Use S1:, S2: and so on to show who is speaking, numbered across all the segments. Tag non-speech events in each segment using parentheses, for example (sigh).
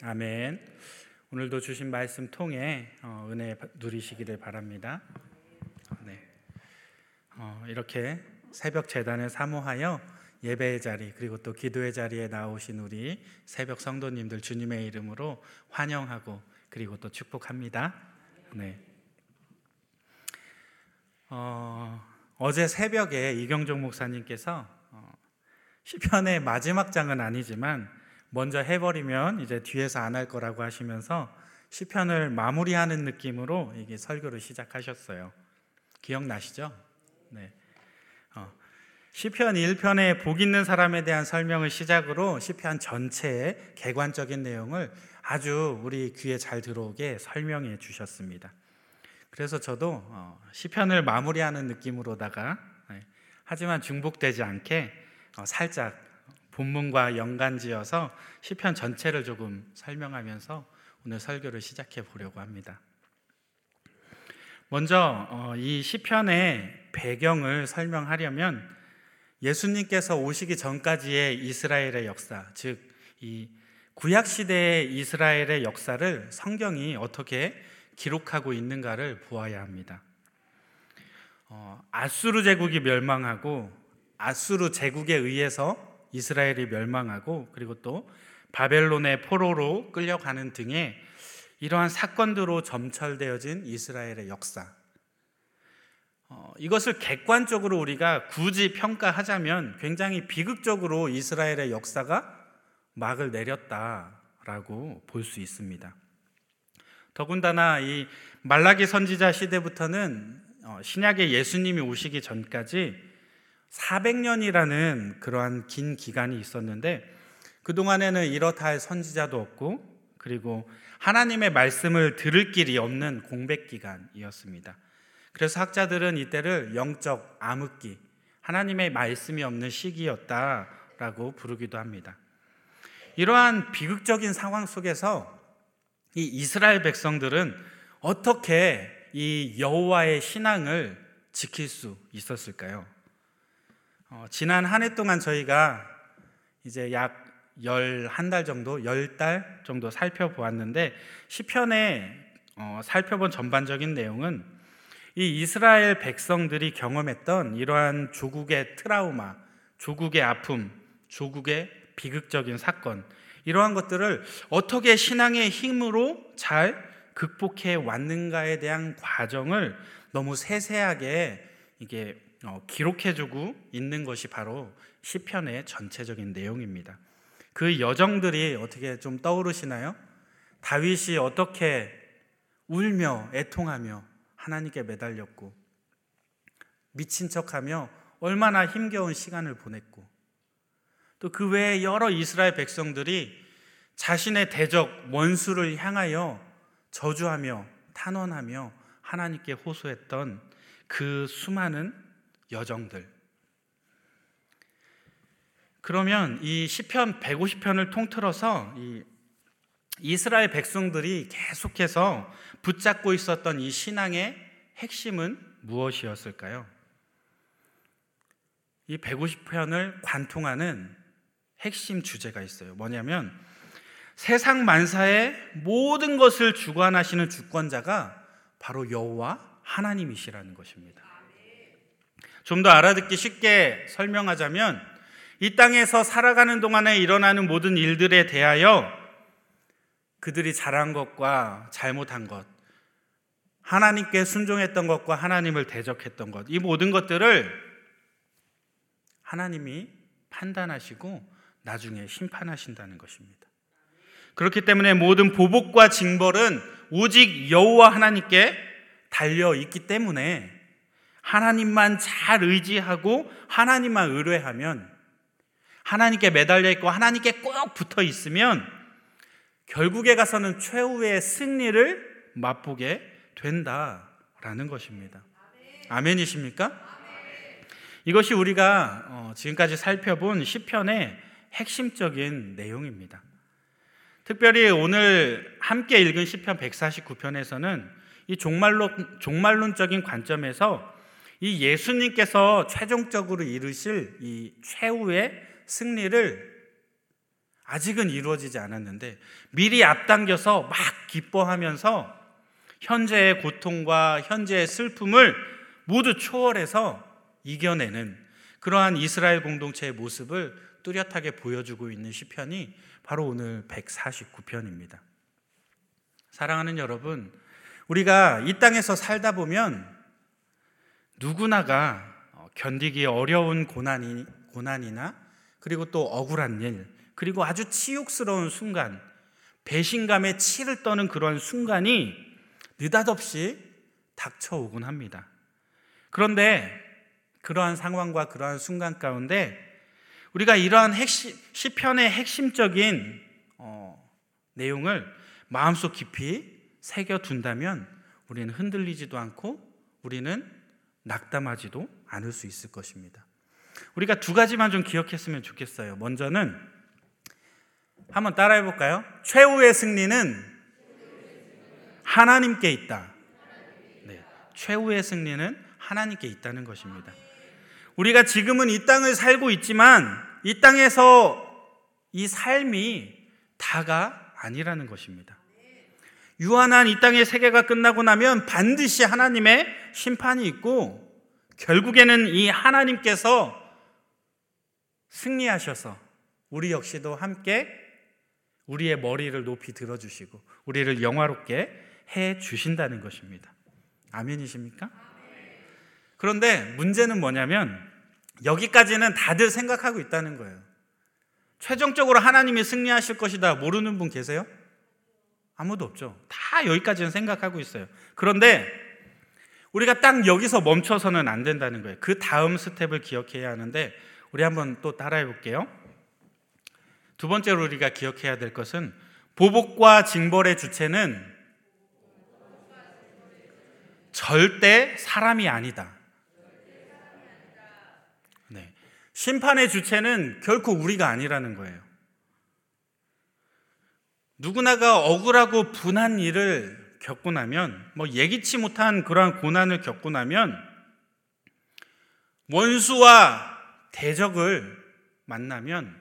S1: 아멘. 오늘도 주신 말씀 통해 어, 은혜 누리시기를 바랍니다. 네. 어, 이렇게 새벽 재단을 사모하여 예배의 자리 그리고 또 기도의 자리에 나오신 우리 새벽 성도님들 주님의 이름으로 환영하고 그리고 또 축복합니다. 네. 어, 어제 새벽에 이경종 목사님께서 어, 시편의 마지막 장은 아니지만 먼저 해버리면 이제 뒤에서 안 할 거라고 하시면서 시편을 마무리하는 느낌으로 이게 설교를 시작하셨어요. 기억나시죠? 네. 어, 시편 1편의 복 있는 사람에 대한 설명을 시작으로 시편 전체의 개관적인 내용을 아주 우리 귀에 잘 들어오게 설명해 주셨습니다. 그래서 저도 어, 시편을 마무리하는 느낌으로다가 네, 하지만 중복되지 않게 어, 살짝 본문과 연관지어서 시편 전체를 조금 설명하면서 오늘 설교를 시작해 보려고 합니다. 먼저 어, 이 시편의 배경을 설명하려면 예수님께서 오시기 전까지의 이스라엘의 역사, 즉 이 구약 시대의 이스라엘의 역사를 성경이 어떻게 기록하고 있는가를 보아야 합니다. 어, 아수르 제국이 멸망하고 아수르 제국에 의해서 이스라엘이 멸망하고 그리고 또 바벨론의 포로로 끌려가는 등의 이러한 사건들로 점철되어진 이스라엘의 역사. 어, 이것을 객관적으로 우리가 굳이 평가하자면 굉장히 비극적으로 이스라엘의 역사가 막을 내렸다라고 볼 수 있습니다. 더군다나 이 말라기 선지자 시대부터는 어, 신약의 예수님이 오시기 전까지 400년이라는 그러한 긴 기간이 있었는데 그동안에는 이렇다 할 선지자도 없고 그리고 하나님의 말씀을 들을 길이 없는 공백 기간이었습니다. 그래서 학자들은 이때를 영적 암흑기, 하나님의 말씀이 없는 시기였다라고 부르기도 합니다. 이러한 비극적인 상황 속에서 이 이스라엘 백성들은 어떻게 이 여호와의 신앙을 지킬 수 있었을까요? 어, 지난 한 해 동안 저희가 이제 약 열 한 달 정도, 열 달 정도 살펴보았는데 시편에 어, 살펴본 전반적인 내용은 이 이스라엘 백성들이 경험했던 이러한 조국의 트라우마, 조국의 아픔, 조국의 비극적인 사건 이러한 것들을 어떻게 신앙의 힘으로 잘 극복해 왔는가에 대한 과정을 너무 세세하게 이게 어, 기록해주고 있는 것이 바로 시편의 전체적인 내용입니다. 그 여정들이 어떻게 좀 떠오르시나요? 다윗이 어떻게 울며 애통하며 하나님께 매달렸고 미친 척하며 얼마나 힘겨운 시간을 보냈고 또 그 외에 여러 이스라엘 백성들이 자신의 대적 원수를 향하여 저주하며 탄원하며 하나님께 호소했던 그 수많은 여정들. 그러면 이 시편 150편을 통틀어서 이 이스라엘 백성들이 계속해서 붙잡고 있었던 이 신앙의 핵심은 무엇이었을까요? 이 150편을 관통하는 핵심 주제가 있어요. 뭐냐면 세상 만사의 모든 것을 주관하시는 주권자가 바로 여호와 하나님이시라는 것입니다. 좀 더 알아듣기 쉽게 설명하자면 이 땅에서 살아가는 동안에 일어나는 모든 일들에 대하여 그들이 잘한 것과 잘못한 것, 하나님께 순종했던 것과 하나님을 대적했던 것, 이 모든 것들을 하나님이 판단하시고 나중에 심판하신다는 것입니다. 그렇기 때문에 모든 보복과 징벌은 오직 여호와 하나님께 달려 있기 때문에 하나님만 잘 의지하고 하나님만 의뢰하면 하나님께 매달려 있고 하나님께 꼭 붙어 있으면 결국에 가서는 최후의 승리를 맛보게 된다라는 것입니다. 아멘이십니까? 이것이 우리가 어, 지금까지 살펴본 시편의 핵심적인 내용입니다. 특별히 오늘 함께 읽은 시편 149편에서는 이 종말론, 종말론적인 관점에서 이 예수님께서 최종적으로 이루실 이 최후의 승리를 아직은 이루어지지 않았는데 미리 앞당겨서 막 기뻐하면서 현재의 고통과 현재의 슬픔을 모두 초월해서 이겨내는 그러한 이스라엘 공동체의 모습을 뚜렷하게 보여주고 있는 시편이 바로 오늘 149편입니다. 사랑하는 여러분, 우리가 이 땅에서 살다 보면 누구나가 견디기 어려운 고난이, 고난이나 그리고 또 억울한 일, 그리고 아주 치욕스러운 순간, 배신감에 치를 떠는 그런 순간이 느닷없이 닥쳐오곤 합니다. 그런데 그러한 상황과 그러한 순간 가운데 우리가 이러한 핵심, 시편의 핵심적인 어, 내용을 마음속 깊이 새겨둔다면 우리는 흔들리지도 않고 우리는 낙담하지도 않을 수 있을 것입니다. 우리가 두 가지만 좀 기억했으면 좋겠어요. 먼저는 한번 따라해 볼까요? 최후의 승리는 하나님께 있다. 네, 최후의 승리는 하나님께 있다는 것입니다. 우리가 지금은 이 땅을 살고 있지만 이 땅에서 이 삶이 다가 아니라는 것입니다. 유한한 이 땅의 세계가 끝나고 나면 반드시 하나님의 심판이 있고 결국에는 이 하나님께서 승리하셔서 우리 역시도 함께 우리의 머리를 높이 들어주시고 우리를 영화롭게 해 주신다는 것입니다. 아멘이십니까? 그런데 문제는 뭐냐면 여기까지는 다들 생각하고 있다는 거예요. 최종적으로 하나님이 승리하실 것이다 모르는 분 계세요? 아무도 없죠. 다 여기까지는 생각하고 있어요. 그런데 우리가 딱 여기서 멈춰서는 안 된다는 거예요. 그 다음 스텝을 기억해야 하는데 우리 한번 또 따라해 볼게요. 두 번째로 우리가 기억해야 될 것은 보복과 징벌의 주체는 절대 사람이 아니다. 네. 심판의 주체는 결코 우리가 아니라는 거예요. 누구나가 억울하고 분한 일을 겪고 나면, 뭐 예기치 못한 그러한 고난을 겪고 나면, 원수와 대적을 만나면,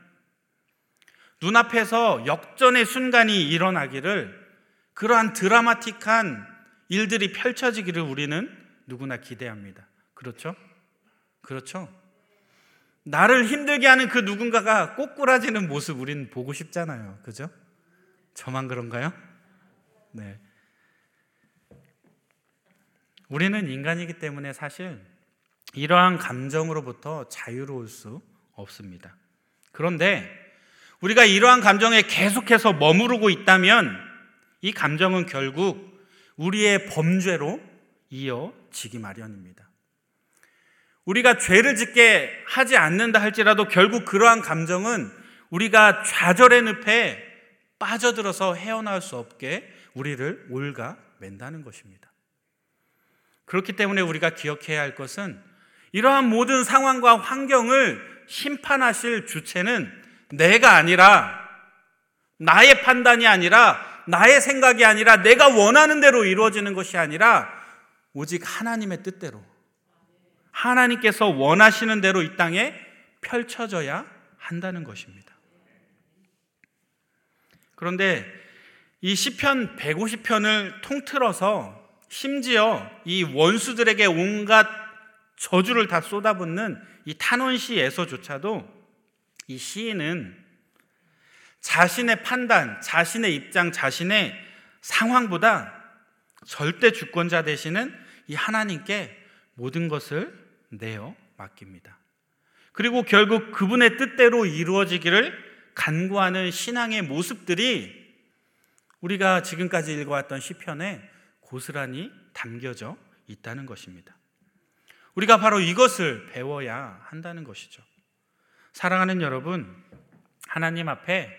S1: 눈앞에서 역전의 순간이 일어나기를, 그러한 드라마틱한 일들이 펼쳐지기를 우리는 누구나 기대합니다. 그렇죠? 그렇죠? 나를 힘들게 하는 그 누군가가 꼬꾸라지는 모습 우리는 보고 싶잖아요. 그죠? 저만 그런가요? 네. 우리는 인간이기 때문에 사실 이러한 감정으로부터 자유로울 수 없습니다. 그런데 우리가 이러한 감정에 계속해서 머무르고 있다면 이 감정은 결국 우리의 범죄로 이어지기 마련입니다. 우리가 죄를 짓게 하지 않는다 할지라도 결국 그러한 감정은 우리가 좌절의 늪에 빠져들어서 헤어나올 수 없게 우리를 올가 맨다는 것입니다. 그렇기 때문에 우리가 기억해야 할 것은 이러한 모든 상황과 환경을 심판하실 주체는 내가 아니라 나의 판단이 아니라 나의 생각이 아니라 내가 원하는 대로 이루어지는 것이 아니라 오직 하나님의 뜻대로 하나님께서 원하시는 대로 이 땅에 펼쳐져야 한다는 것입니다. 그런데 이 시편 150편을 통틀어서 심지어 이 원수들에게 온갖 저주를 다 쏟아붓는 이 탄원시에서조차도 이 시인은 자신의 판단, 자신의 입장, 자신의 상황보다 절대 주권자 되시는 이 하나님께 모든 것을 내어 맡깁니다. 그리고 결국 그분의 뜻대로 이루어지기를 간구하는 신앙의 모습들이 우리가 지금까지 읽어왔던 시편에 고스란히 담겨져 있다는 것입니다. 우리가 바로 이것을 배워야 한다는 것이죠. 사랑하는 여러분, 하나님 앞에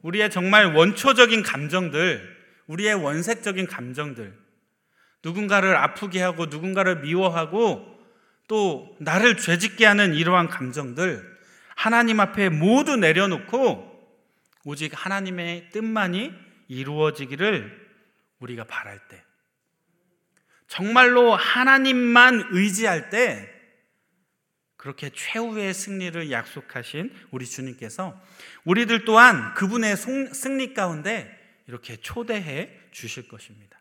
S1: 우리의 정말 원초적인 감정들, 우리의 원색적인 감정들, 누군가를 아프게 하고 누군가를 미워하고 또 나를 죄짓게 하는 이러한 감정들 하나님 앞에 모두 내려놓고 오직 하나님의 뜻만이 이루어지기를 우리가 바랄 때 정말로 하나님만 의지할 때 그렇게 최후의 승리를 약속하신 우리 주님께서 우리들 또한 그분의 승리 가운데 이렇게 초대해 주실 것입니다.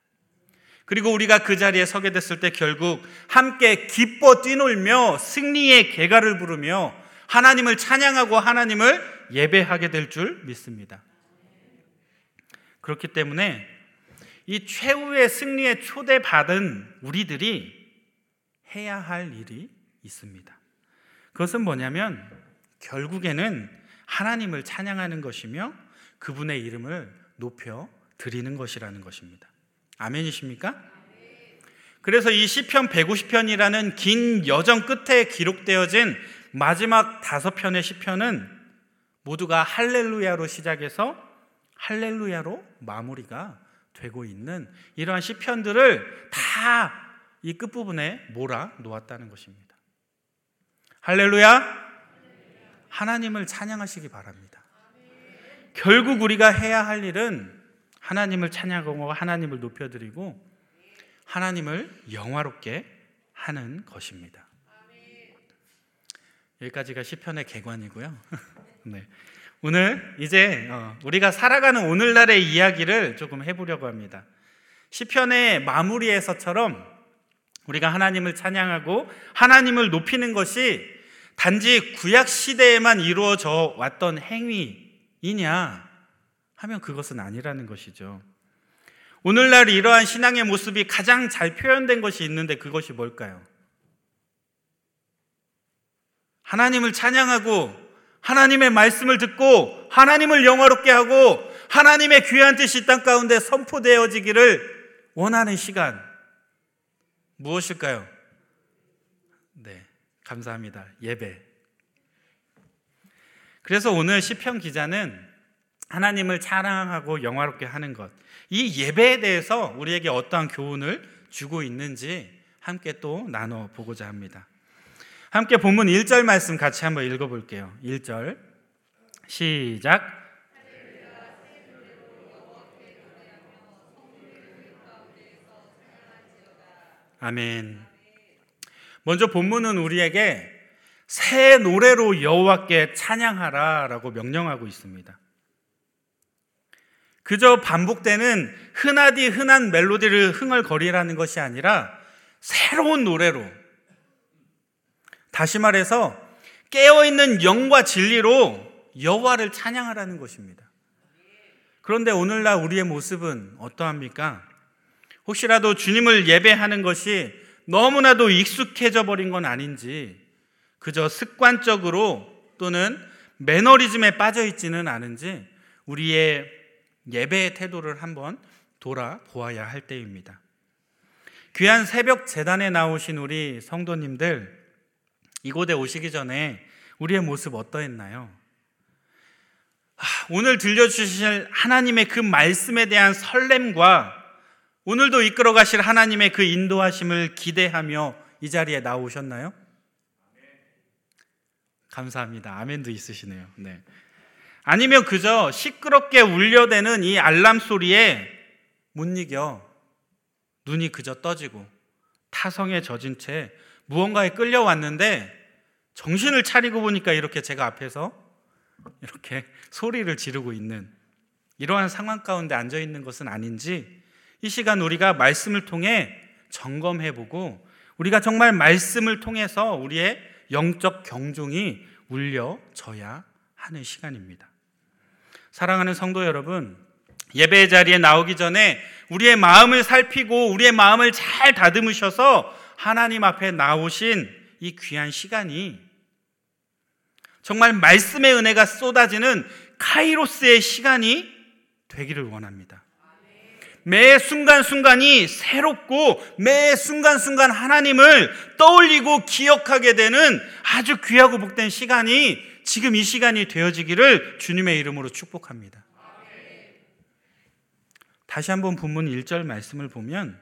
S1: 그리고 우리가 그 자리에 서게 됐을 때 결국 함께 기뻐 뛰놀며 승리의 개가를 부르며 하나님을 찬양하고 하나님을 예배하게 될 줄 믿습니다. 그렇기 때문에 이 최후의 승리에 초대받은 우리들이 해야 할 일이 있습니다. 그것은 뭐냐면 결국에는 하나님을 찬양하는 것이며 그분의 이름을 높여 드리는 것이라는 것입니다. 아멘이십니까? 그래서 이 시편 150편이라는 긴 여정 끝에 기록되어진 마지막 다섯 편의 시편은 모두가 할렐루야로 시작해서 할렐루야로 마무리가 되고 있는 이러한 시편들을 다 이 끝부분에 몰아 놓았다는 것입니다. 할렐루야! 하나님을 찬양하시기 바랍니다. 결국 우리가 해야 할 일은 하나님을 찬양하고 하나님을 높여드리고 하나님을 영화롭게 하는 것입니다. 여기까지가 시편의 개관이고요. (laughs) 네. 오늘 이제 어, 우리가 살아가는 오늘날의 이야기를 조금 해보려고 합니다. 시편의 마무리에서처럼 우리가 하나님을 찬양하고 하나님을 높이는 것이 단지 구약 시대에만 이루어져 왔던 행위이냐 하면 그것은 아니라는 것이죠. 오늘날 이러한 신앙의 모습이 가장 잘 표현된 것이 있는데 그것이 뭘까요? 하나님을 찬양하고 하나님의 말씀을 듣고 하나님을 영화롭게 하고 하나님의 귀한 뜻이 땅 가운데 선포되어지기를 원하는 시간 무엇일까요? 네, 감사합니다. 예배. 그래서 오늘 시편 기자는 하나님을 찬양하고 영화롭게 하는 것, 이 예배에 대해서 우리에게 어떠한 교훈을 주고 있는지 함께 또 나눠 보고자 합니다. 함께 본문 1절 말씀 같이 한번 읽어 볼게요. 1절. 시작. 아멘. 먼저 본문은 우리에게 새 노래로 여호와께 찬양하라라고 명령하고 있습니다. 그저 반복되는 흔하디 흔한 멜로디를 흥얼거리라는 것이 아니라 새로운 노래로 다시 말해서 깨어 있는 영과 진리로 여호와를 찬양하라는 것입니다. 그런데 오늘날 우리의 모습은 어떠합니까? 혹시라도 주님을 예배하는 것이 너무나도 익숙해져 버린 건 아닌지 그저 습관적으로 또는 매너리즘에 빠져 있지는 않은지 우리의 예배의 태도를 한번 돌아보아야 할 때입니다. 귀한 새벽 재단에 나오신 우리 성도님들 이곳에 오시기 전에 우리의 모습 어떠했나요? 오늘 들려주실 하나님의 그 말씀에 대한 설렘과 오늘도 이끌어 가실 하나님의 그 인도하심을 기대하며 이 자리에 나오셨나요? 감사합니다. 아멘도 있으시네요. 네. 아니면 그저 시끄럽게 울려대는 이 알람 소리에 못 이겨 눈이 그저 떠지고 타성에 젖은 채 무언가에 끌려왔는데 정신을 차리고 보니까 이렇게 제가 앞에서 이렇게 소리를 지르고 있는 이러한 상황 가운데 앉아 있는 것은 아닌지 이 시간 우리가 말씀을 통해 점검해 보고 우리가 정말 말씀을 통해서 우리의 영적 경종이 울려져야 하는 시간입니다. 사랑하는 성도 여러분, 예배 자리에 나오기 전에 우리의 마음을 살피고 우리의 마음을 잘 다듬으셔서 하나님 앞에 나오신 이 귀한 시간이 정말 말씀의 은혜가 쏟아지는 카이로스의 시간이 되기를 원합니다. 매 순간순간이 새롭고 매 순간순간 하나님을 떠올리고 기억하게 되는 아주 귀하고 복된 시간이 지금 이 시간이 되어지기를 주님의 이름으로 축복합니다. 다시 한번 본문 1절 말씀을 보면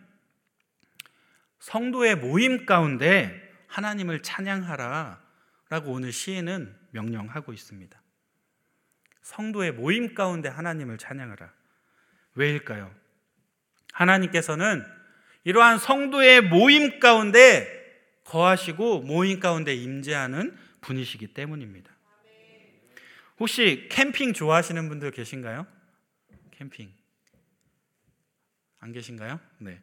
S1: 성도의 모임 가운데 하나님을 찬양하라 라고 오늘 시인은 명령하고 있습니다. 성도의 모임 가운데 하나님을 찬양하라. 왜일까요? 하나님께서는 이러한 성도의 모임 가운데 거하시고 모임 가운데 임재하는 분이시기 때문입니다. 혹시 캠핑 좋아하시는 분들 계신가요? 캠핑. 안 계신가요? 네.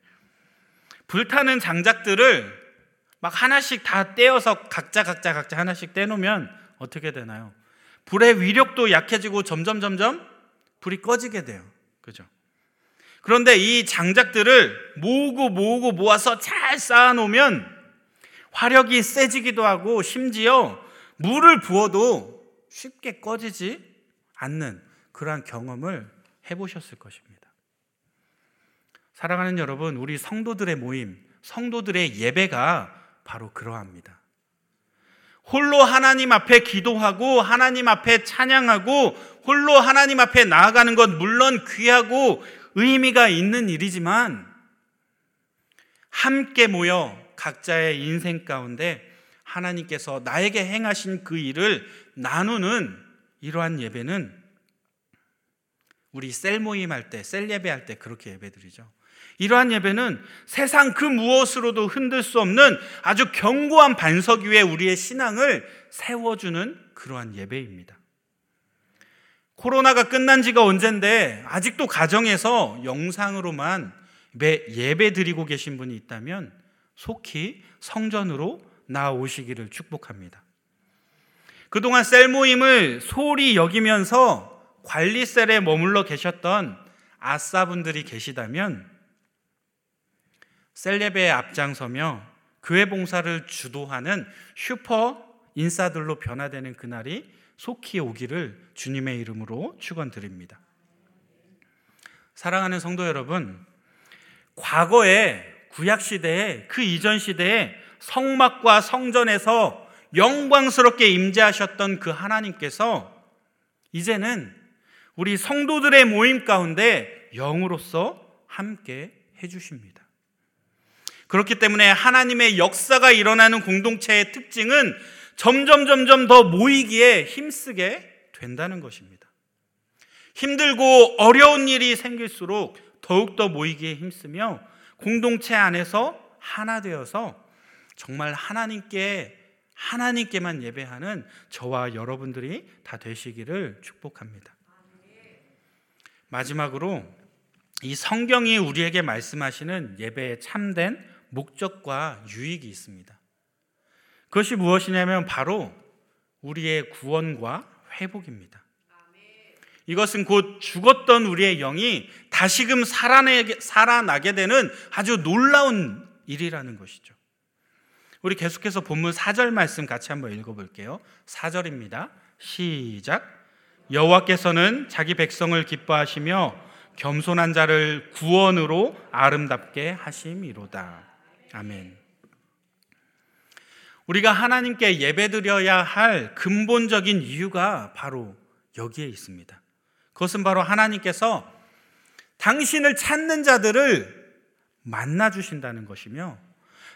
S1: 불타는 장작들을 막 하나씩 다 떼어서 각자 각자 각자 하나씩 떼놓으면 어떻게 되나요? 불의 위력도 약해지고 점점 점점 불이 꺼지게 돼요. 그죠? 그런데 이 장작들을 모으고 모으고 모아서 잘 쌓아놓으면 화력이 세지기도 하고 심지어 물을 부어도 쉽게 꺼지지 않는 그러한 경험을 해보셨을 것입니다. 사랑하는 여러분, 우리 성도들의 모임, 성도들의 예배가 바로 그러합니다. 홀로 하나님 앞에 기도하고 하나님 앞에 찬양하고 홀로 하나님 앞에 나아가는 것 물론 귀하고 의미가 있는 일이지만 함께 모여 각자의 인생 가운데 하나님께서 나에게 행하신 그 일을 나누는 이러한 예배는 우리 셀 모임 할 때, 셀 예배 할 때 그렇게 예배 드리죠. 이러한 예배는 세상 그 무엇으로도 흔들 수 없는 아주 견고한 반석 위에 우리의 신앙을 세워주는 그러한 예배입니다. 코로나가 끝난 지가 언젠데 아직도 가정에서 영상으로만 예배 드리고 계신 분이 있다면 속히 성전으로 나오시기를 축복합니다. 그동안 셀 모임을 소홀히 여기면서 관리셀에 머물러 계셨던 아싸분들이 계시다면 셀레베에 앞장서며 교회 봉사를 주도하는 슈퍼 인사들로 변화되는 그날이 속히 오기를 주님의 이름으로 축원드립니다. 사랑하는 성도 여러분, 과거에 구약 시대에 그 이전 시대에 성막과 성전에서 영광스럽게 임재하셨던 그 하나님께서 이제는 우리 성도들의 모임 가운데 영으로서 함께 해 주십니다. 그렇기 때문에 하나님의 역사가 일어나는 공동체의 특징은 점점 점점 더 모이기에 힘쓰게 된다는 것입니다. 힘들고 어려운 일이 생길수록 더욱더 모이기에 힘쓰며 공동체 안에서 하나 되어서 정말 하나님께 하나님께만 예배하는 저와 여러분들이 다 되시기를 축복합니다. 마지막으로 이 성경이 우리에게 말씀하시는 예배의 참된 목적과 유익이 있습니다. 그것이 무엇이냐면 바로 우리의 구원과 회복입니다. 이것은 곧 죽었던 우리의 영이 다시금 살아나게, 살아나게 되는 아주 놀라운 일이라는 것이죠. 우리 계속해서 본문 4절 말씀 같이 한번 읽어볼게요. 4절입니다. 시작. 여호와께서는 자기 백성을 기뻐하시며 겸손한 자를 구원으로 아름답게 하심이로다. 아멘. 우리가 하나님께 예배드려야 할 근본적인 이유가 바로 여기에 있습니다. 그것은 바로 하나님께서 당신을 찾는 자들을 만나 주신다는 것이며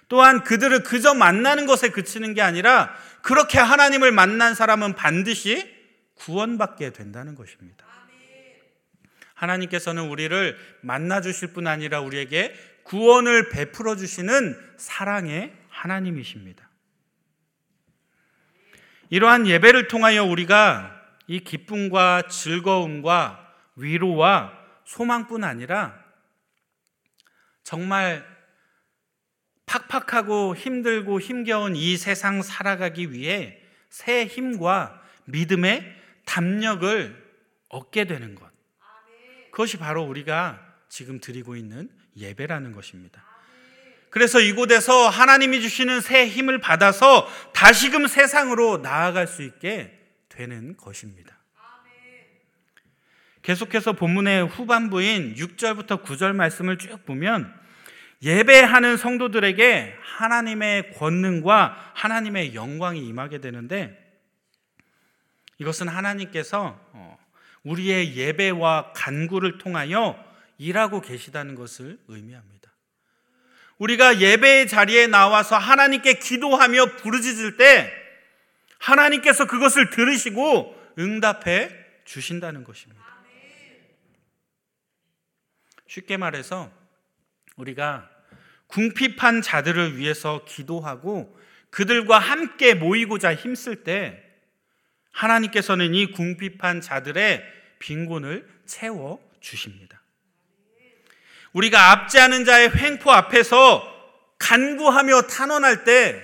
S1: 또한 그들을 그저 만나는 것에 그치는 게 아니라 그렇게 하나님을 만난 사람은 반드시 구원받게 된다는 것입니다. 하나님께서는 우리를 만나 주실 뿐 아니라 우리에게 구원을 베풀어 주시는 사랑의 하나님이십니다. 이러한 예배를 통하여 우리가 이 기쁨과 즐거움과 위로와 소망뿐 아니라 정말 팍팍하고 힘들고 힘겨운 이 세상 살아가기 위해 새 힘과 믿음의 담력을 얻게 되는 것. 그것이 바로 우리가 지금 드리고 있는 예배라는 것입니다. 그래서 이곳에서 하나님이 주시는 새 힘을 받아서 다시금 세상으로 나아갈 수 있게 되는 것입니다. 계속해서 본문의 후반부인 6절부터 9절 말씀을 쭉 보면 예배하는 성도들에게 하나님의 권능과 하나님의 영광이 임하게 되는데 이것은 하나님께서 어, 우리의 예배와 간구를 통하여 일하고 계시다는 것을 의미합니다. 우리가 예배의 자리에 나와서 하나님께 기도하며 부르짖을 때 하나님께서 그것을 들으시고 응답해 주신다는 것입니다. 쉽게 말해서 우리가 궁핍한 자들을 위해서 기도하고 그들과 함께 모이고자 힘쓸 때 하나님께서는 이 궁핍한 자들의 빈곤을 채워 주십니다. 우리가 앞지 않은 자의 횡포 앞에서 간구하며 탄원할 때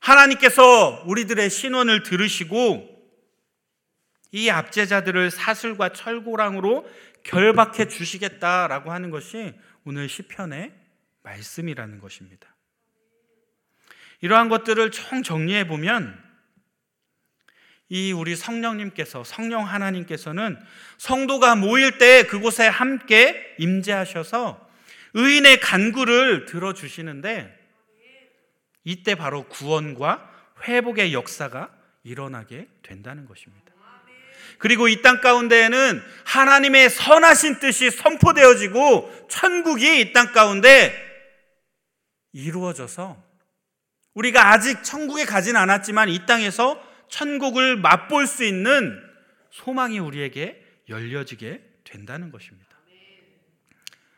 S1: 하나님께서 우리들의 신원을 들으시고 이 압제자들을 사슬과 철고랑으로 결박해 주시겠다라고 하는 것이 오늘 시편의 말씀이라는 것입니다. 이러한 것들을 총 정리해 보면 이 우리 성령님께서 성령 하나님께서는 성도가 모일 때 그곳에 함께 임재하셔서 의인의 간구를 들어 주시는데 이때 바로 구원과 회복의 역사가 일어나게 된다는 것입니다. 그리고 이 땅 가운데에는 하나님의 선하신 뜻이 선포되어지고 천국이 이 땅 가운데 이루어져서 우리가 아직 천국에 가진 않았지만 이 땅에서 천국을 맛볼 수 있는 소망이 우리에게 열려지게 된다는 것입니다.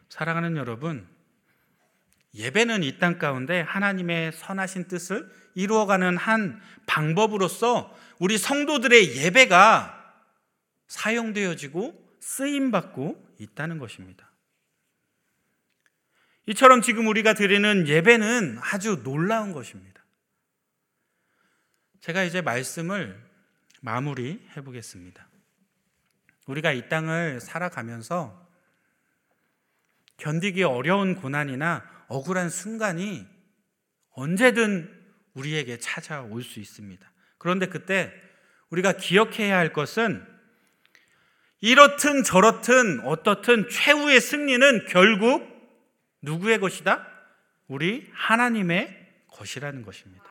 S1: 사랑하는 여러분, 예배는 이 땅 가운데 하나님의 선하신 뜻을 이루어가는 한 방법으로서 우리 성도들의 예배가 사용되어지고 쓰임받고 있다는 것입니다. 이처럼 지금 우리가 드리는 예배는 아주 놀라운 것입니다. 제가 이제 말씀을 마무리해 보겠습니다. 우리가 이 땅을 살아가면서 견디기 어려운 고난이나 억울한 순간이 언제든 우리에게 찾아올 수 있습니다. 그런데 그때 우리가 기억해야 할 것은 이렇든 저렇든 어떻든 최후의 승리는 결국 누구의 것이다? 우리 하나님의 것이라는 것입니다.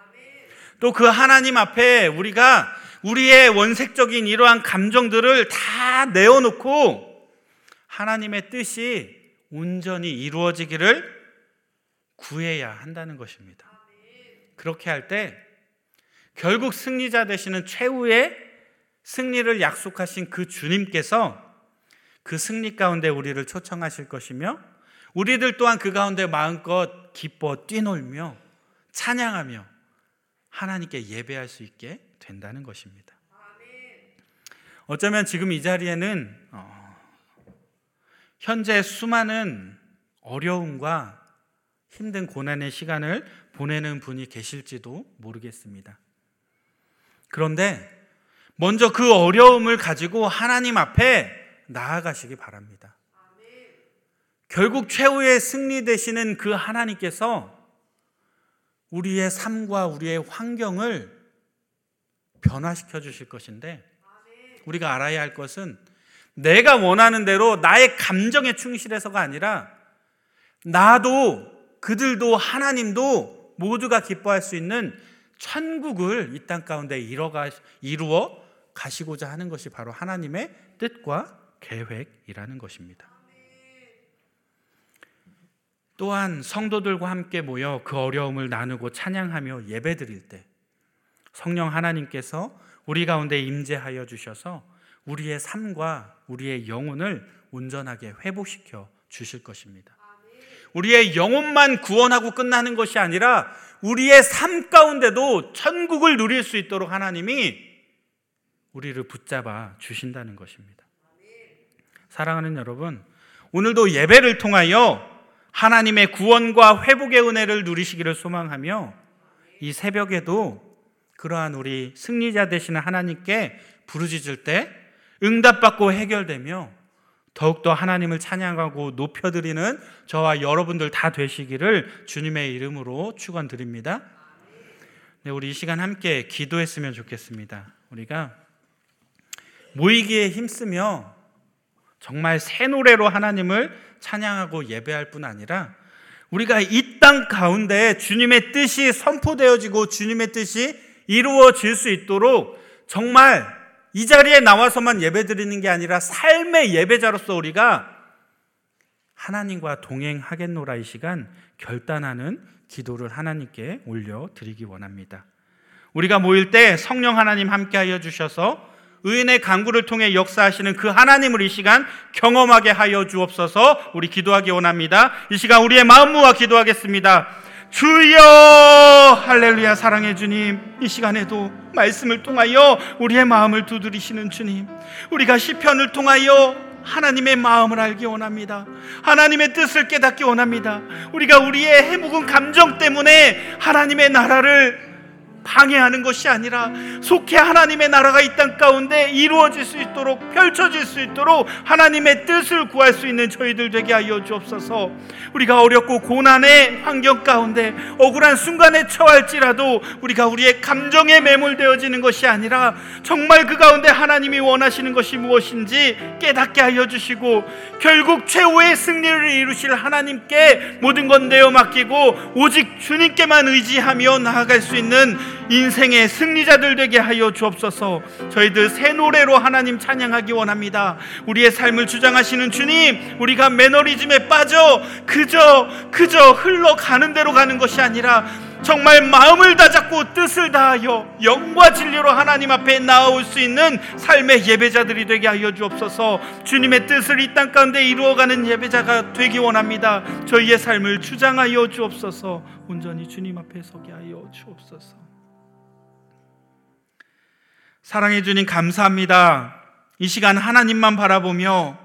S1: 또 그 하나님 앞에 우리가 우리의 원색적인 이러한 감정들을 다 내어놓고 하나님의 뜻이 온전히 이루어지기를 구해야 한다는 것입니다. 그렇게 할 때 결국 승리자 되시는 최후의 승리를 약속하신 그 주님께서 그 승리 가운데 우리를 초청하실 것이며 우리들 또한 그 가운데 마음껏 기뻐 뛰놀며 찬양하며 하나님께 예배할 수 있게 된다는 것입니다. 어쩌면 지금 이 자리에는 어, 현재 수많은 어려움과 힘든 고난의 시간을 보내는 분이 계실지도 모르겠습니다. 그런데 먼저 그 어려움을 가지고 하나님 앞에 나아가시기 바랍니다. 결국 최후의 승리 되시는 그 하나님께서 우리의 삶과 우리의 환경을 변화시켜 주실 것인데 우리가 알아야 할 것은 내가 원하는 대로 나의 감정에 충실해서가 아니라 나도 그들도 하나님도 모두가 기뻐할 수 있는 천국을 이 땅 가운데 이루어 가시고자 하는 것이 바로 하나님의 뜻과 계획이라는 것입니다. 또한 성도들과 함께 모여 그 어려움을 나누고 찬양하며 예배드릴 때 성령 하나님께서 우리 가운데 임재하여 주셔서 우리의 삶과 우리의 영혼을 온전하게 회복시켜 주실 것입니다. 우리의 영혼만 구원하고 끝나는 것이 아니라 우리의 삶 가운데도 천국을 누릴 수 있도록 하나님이 우리를 붙잡아 주신다는 것입니다. 사랑하는 여러분, 오늘도 예배를 통하여 하나님의 구원과 회복의 은혜를 누리시기를 소망하며 이 새벽에도 그러한 우리 승리자 되시는 하나님께 부르짖을 때 응답받고 해결되며 더욱더 하나님을 찬양하고 높여드리는 저와 여러분들 다 되시기를 주님의 이름으로 축원드립니다. 네, 우리 이 시간 함께 기도했으면 좋겠습니다. 우리가 모이기에 힘쓰며 정말 새 노래로 하나님을 찬양하고 예배할 뿐 아니라 우리가 이 땅 가운데 주님의 뜻이 선포되어지고 주님의 뜻이 이루어질 수 있도록 정말 이 자리에 나와서만 예배 드리는 게 아니라 삶의 예배자로서 우리가 하나님과 동행하겠노라 이 시간 결단하는 기도를 하나님께 올려 드리기 원합니다. 우리가 모일 때 성령 하나님 함께 하여 주셔서 의인의 강구를 통해 역사하시는 그 하나님을 이 시간 경험하게 하여 주옵소서 우리 기도하기 원합니다. 이 시간 우리의 마음 모아 기도하겠습니다. 주여 할렐루야 사랑해 주님 이 시간에도 말씀을 통하여 우리의 마음을 두드리시는 주님 우리가 시편을 통하여 하나님의 마음을 알기 원합니다. 하나님의 뜻을 깨닫기 원합니다. 우리가 우리의 해묵은 감정 때문에 하나님의 나라를 방해하는 것이 아니라 속해 하나님의 나라가 이 땅 가운데 이루어질 수 있도록 펼쳐질 수 있도록 하나님의 뜻을 구할 수 있는 저희들 되게 하여 주옵소서. 우리가 어렵고 고난의 환경 가운데 억울한 순간에 처할지라도 우리가 우리의 감정에 매몰되어지는 것이 아니라 정말 그 가운데 하나님이 원하시는 것이 무엇인지 깨닫게 하여 주시고 결국 최후의 승리를 이루실 하나님께 모든 건 내어 맡기고 오직 주님께만 의지하며 나아갈 수 있는 인생의 승리자들 되게 하여 주옵소서. 저희들 새 노래로 하나님 찬양하기 원합니다. 우리의 삶을 주장하시는 주님, 우리가 매너리즘에 빠져 그저 그저 흘러가는 대로 가는 것이 아니라 정말 마음을 다잡고 뜻을 다하여 영과 진리로 하나님 앞에 나올 수 있는 삶의 예배자들이 되게 하여 주옵소서. 주님의 뜻을 이 땅 가운데 이루어가는 예배자가 되기 원합니다. 저희의 삶을 주장하여 주옵소서. 온전히 주님 앞에 서게 하여 주옵소서. 사랑해 주님 감사합니다. 이 시간 하나님만 바라보며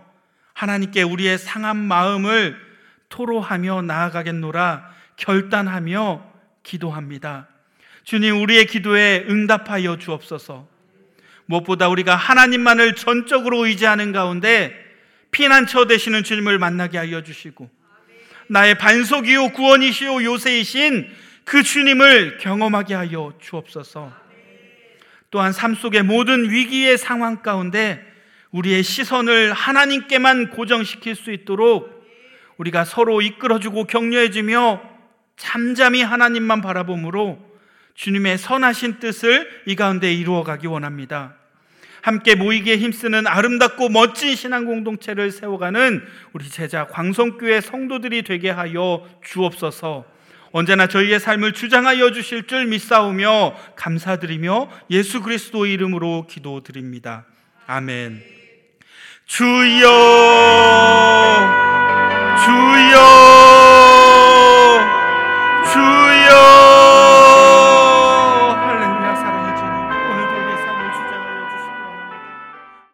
S1: 하나님께 우리의 상한 마음을 토로하며 나아가겠노라 결단하며 기도합니다. 주님 우리의 기도에 응답하여 주옵소서. 무엇보다 우리가 하나님만을 전적으로 의지하는 가운데 피난처 되시는 주님을 만나게 하여 주시고 나의 반석이요 구원이시요 요새이신 그 주님을 경험하게 하여 주옵소서. 또한 삶 속의 모든 위기의 상황 가운데 우리의 시선을 하나님께만 고정시킬 수 있도록 우리가 서로 이끌어주고 격려해주며 잠잠히 하나님만 바라봄으로 주님의 선하신 뜻을 이 가운데 이루어가기 원합니다. 함께 모이기에 힘쓰는 아름답고 멋진 신앙 공동체를 세워가는 우리 제자 광성교회 성도들이 되게 하여 주옵소서. 언제나 저희의 삶을 주장하여 주실 줄 믿사오며 감사드리며 예수 그리스도 이름으로 기도드립니다. 아멘. 주여! 주여!